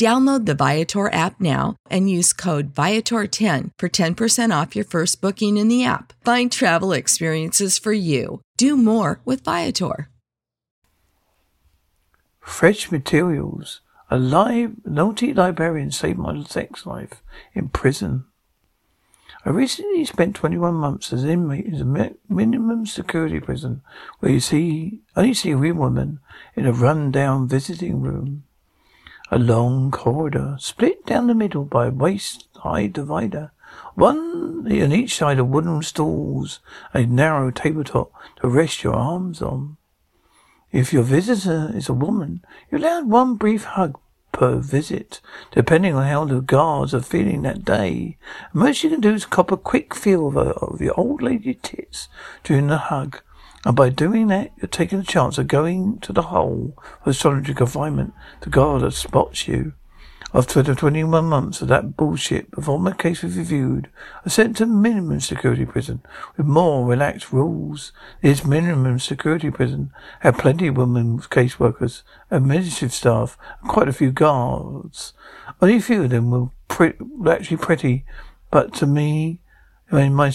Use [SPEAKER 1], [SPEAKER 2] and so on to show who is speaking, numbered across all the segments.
[SPEAKER 1] Download the Viator app now and use code Viator10 for 10% off your first booking in the app. Find travel experiences for you. Do more with Viator.
[SPEAKER 2] Fresh materials. A live, naughty librarian saved my sex life in prison. I recently spent 21 months as inmate in a minimum security prison where you see, only see a real woman in a run-down visiting room. A long corridor, split down the middle by a waist-high divider. One on each side of wooden stools, a narrow tabletop to rest your arms on. If your visitor is a woman, you're allowed one brief hug per visit, depending on how the guards are feeling that day. most you can do is cop a quick feel of, a, of your old lady tits during the hug. And by doing that, you're taking the chance of going to the hole for solitary confinement. The guard that spots you. After the 21 months of that bullshit, before my case was reviewed, I sent to minimum security prison with more relaxed rules. This minimum security prison had plenty of women caseworkers, administrative staff, and quite a few guards. Only a few of them were pre- actually pretty, but to me, in my,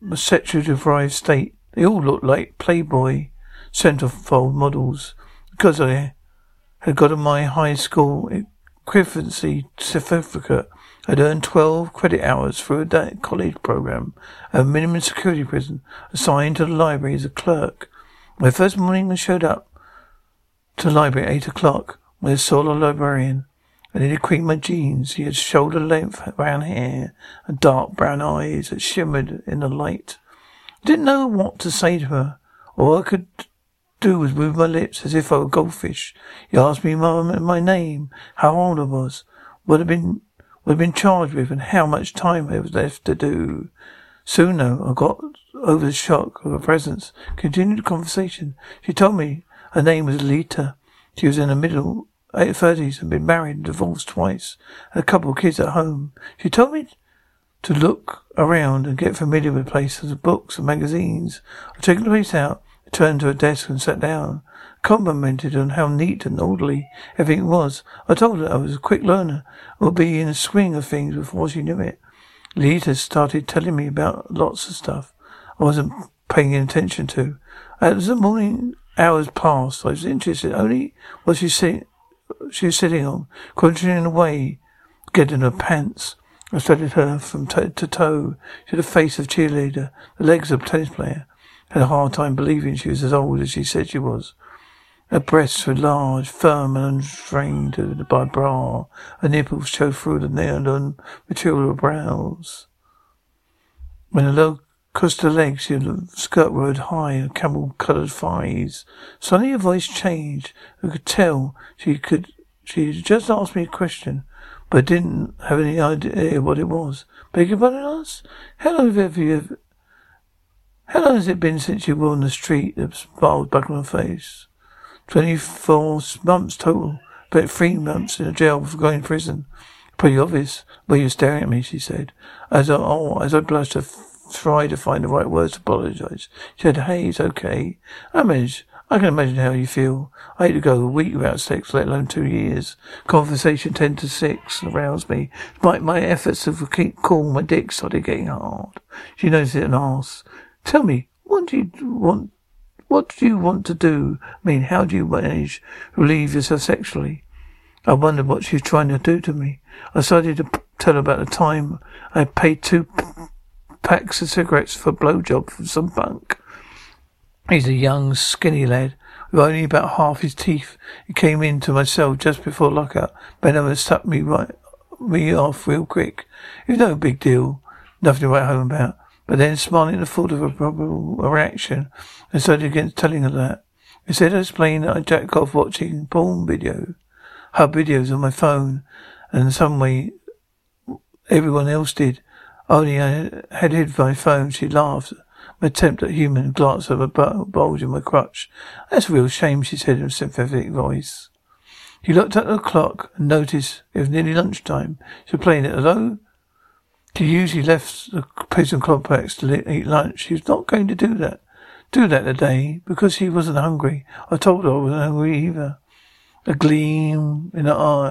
[SPEAKER 2] my sexually deprived state, they all looked like Playboy centerfold models because I had got my high school equivalency certificate. I'd earned 12 credit hours through a college program at a minimum security prison assigned to the library as a clerk. My first morning I showed up to the library at 8 o'clock with a solo librarian. I nearly creamed my jeans. He had shoulder length brown hair and dark brown eyes that shimmered in the light. I didn't know what to say to her. All I could do was move my lips as if I were a goldfish. He asked me my, my name, how old I was, what I'd been, what I'd been charged with, and how much time there was left to do. Soon, though, I got over the shock of her presence. Continued the conversation. She told me her name was Lita. She was in the middle eight thirties and been married and divorced twice. Had a couple of kids at home. She told me to look around and get familiar with places of books and magazines. I took the place out, turned to a desk and sat down, complimented on how neat and orderly everything was. I told her I was a quick learner would be in the swing of things before she knew it. Lita started telling me about lots of stuff I wasn't paying attention to. As the morning hours passed, I was interested only what she, sit, she was sitting on, concentrating away, getting her pants. I studied her from toe to toe. She had the face of cheerleader, the legs of a tennis player. I had a hard time believing she was as old as she said she was. Her breasts were large, firm, and unstrained uh, by bra. Her nipples showed through the nylon material brows. When the low crossed her legs, her skirt rode high, her camel-coloured thighs. Suddenly her voice changed. I could tell she could She just asked me a question, but didn't have any idea what it was. Beg your pardon, us? How long have you how long has it been since you were on the street? The smile back on her face. Twenty-four months total. But three months in a jail for going to prison. Pretty obvious. Well, you're staring at me, she said. As I, oh, as I blushed, I tried to find the right words to apologize. She said, hey, it's okay. I managed. I can imagine how you feel. I hate to go a week without sex, let alone two years. Conversation ten to six aroused me. My, my efforts to keep cool, my dick started getting hard. She noticed it and asked, Tell me, what do you want? What do you want to do? I mean, how do you manage to relieve yourself sexually? I wondered what she was trying to do to me. I started to tell her about the time I paid two packs of cigarettes for a blowjob from some punk. He's a young, skinny lad with only about half his teeth. He came into my cell just before lockout. Benham stuck me right me off real quick. It was no big deal. Nothing to write home about. But then, smiling at the thought of a probable reaction, I started against telling her that. Instead, I explained that I jacked off watching porn video, hub videos on my phone, and in some way everyone else did. Only I had hid my phone. She laughed attempt at human glance of a bulge in my crotch. That's a real shame, she said in a sympathetic voice. He looked at the clock and noticed it was nearly lunchtime. She was playing it hello. She usually left the prison complex to eat lunch. She was not going to do that. Do that today because she wasn't hungry. I told her I wasn't hungry either. A gleam in her eye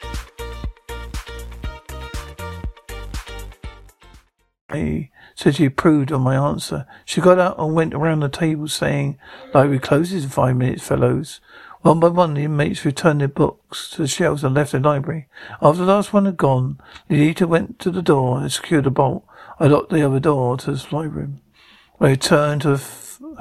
[SPEAKER 2] Me, said she approved of my answer. She got up and went around the table saying, Library closes in five minutes, fellows. One by one, the inmates returned their books to the shelves and left the library. After the last one had gone, Lolita went to the door and secured the bolt. I locked the other door to the library. I returned to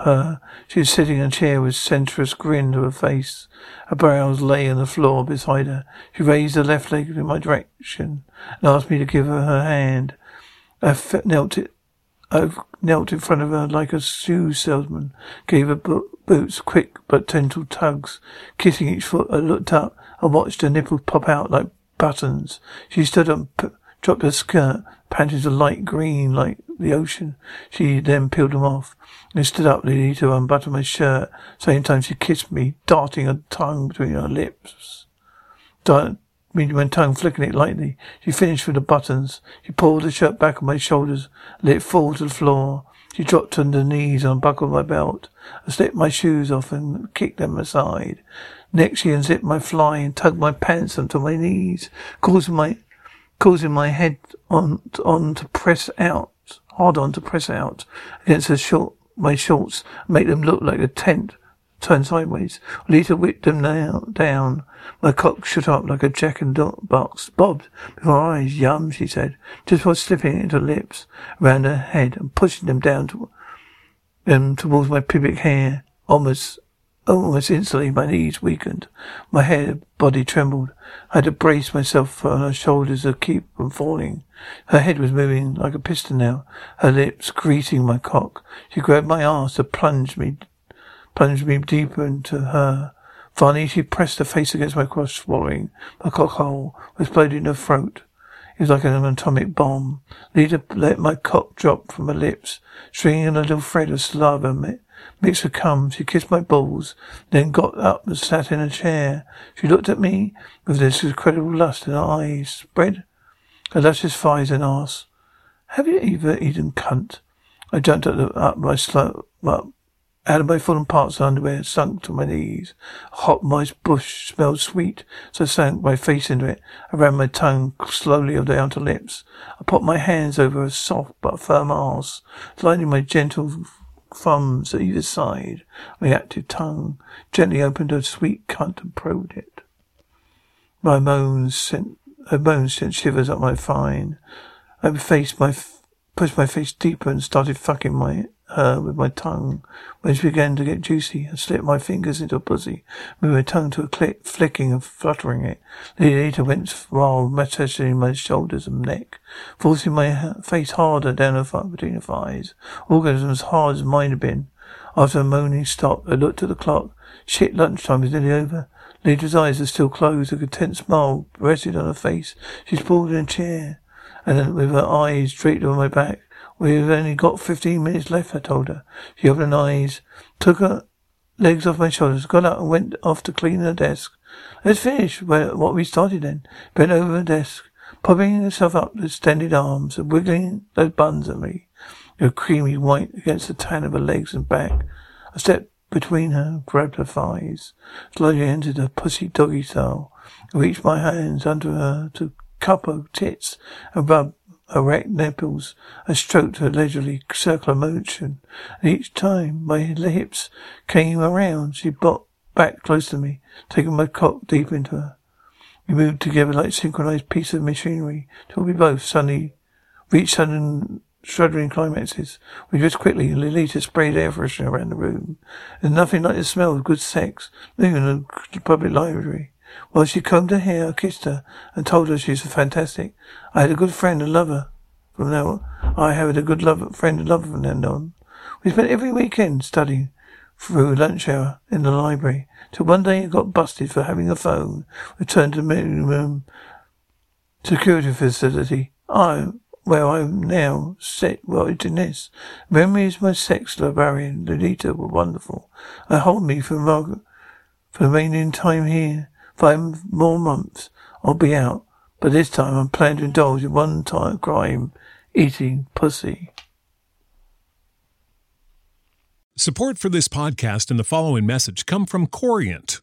[SPEAKER 2] her. She was sitting in a chair with a sensuous grin to her face. Her brows lay on the floor beside her. She raised her left leg in my direction and asked me to give her her hand. I knelt it. I've knelt in front of her like a shoe salesman, gave her bo- boots quick but gentle tugs. Kissing each foot, I looked up and watched her nipples pop out like buttons. She stood up, p- dropped her skirt, panties a light green like the ocean. She then peeled them off. and stood up, ready to unbutton my shirt. Same time she kissed me, darting her tongue between her lips. Dart- my tongue flicking it lightly. She finished with the buttons. She pulled the shirt back on my shoulders, let it fall to the floor. She dropped on her knees and unbuckled my belt. I slipped my shoes off and kicked them aside. Next she unzipped my fly and tugged my pants onto my knees, causing my causing my head on on to press out, hard on to press out against her short my shorts, make them look like a tent turned sideways. Lita whipped them down. My cock shut up like a jack and box, bobbed before her eyes. Yum, she said, just before slipping into her lips around her head and pushing them down to, them towards my pubic hair. Almost, almost instantly, my knees weakened. My head, body trembled. I had to brace myself on her shoulders to keep from falling. Her head was moving like a piston now, her lips greeting my cock. She grabbed my ass to plunge me plunged me deeper into her. Finally, she pressed her face against my cross, swallowing. My cockhole exploded in her throat. It was like an atomic bomb. Lita let my cock drop from her lips, stringing a little thread of saliva mixed with cum. She kissed my balls, then got up and sat in a chair. She looked at me with this incredible lust in her eyes, spread her luscious thighs and ass Have you ever eaten cunt? I jumped up, up my slow, up, out of my fallen parts of underwear, sunk to my knees. A hot, moist bush smelled sweet, so I sank my face into it. I ran my tongue slowly over down to lips. I put my hands over a soft but firm arse, sliding my gentle thumbs at either side. My active tongue gently opened a sweet cunt and probed it. My moans sent, her moans sent shivers up my spine. I faced my, pushed my face deeper and started fucking my her with my tongue. When she began to get juicy, I slipped my fingers into her pussy, moved my tongue to a click, flicking and fluttering it. Later went wild, massaging my shoulders and neck, forcing my face harder down her between her thighs. Orgasm as hard as mine had been. After a moaning stop, I looked at the clock. Shit, lunchtime is nearly over. Lidra's eyes are still closed. A content smile rested on her face. She sprawled in a chair, and then with her eyes draped over my back, We've only got fifteen minutes left, I told her. She opened her eyes, took her legs off my shoulders, got up and went off to clean her desk. Let's finish what we started then. Bent over the desk, popping herself up with extended arms and wiggling those buns at me. Her creamy white against the tan of her legs and back. I stepped between her, grabbed her thighs, slowly entered her pussy doggy style, reached my hands under her to cup her tits rub erect nipples. I stroked her leisurely circular motion, and each time my hips came around, she bought back close to me, taking my cock deep into her. We moved together like synchronized pieces of machinery till we both suddenly reached sudden shuddering climaxes. We dressed quickly, and Lolita sprayed air freshener around the room. There's nothing like the smell of good sex, even in a public library. While she combed her hair, I kissed her and told her she was fantastic. I had a good friend and lover from now on. I had a good lover, friend and lover from then on. We spent every weekend studying through lunch hour in the library till one day I got busted for having a phone. Returned to minimum security facility. I where I'm now set well in this. Memories of my sex librarian Lolita were wonderful. I hold me for Margaret for the remaining time here. Five more months, I'll be out. But this time I'm planning to indulge in one time crime, eating pussy.
[SPEAKER 3] Support for this podcast and the following message come from Corient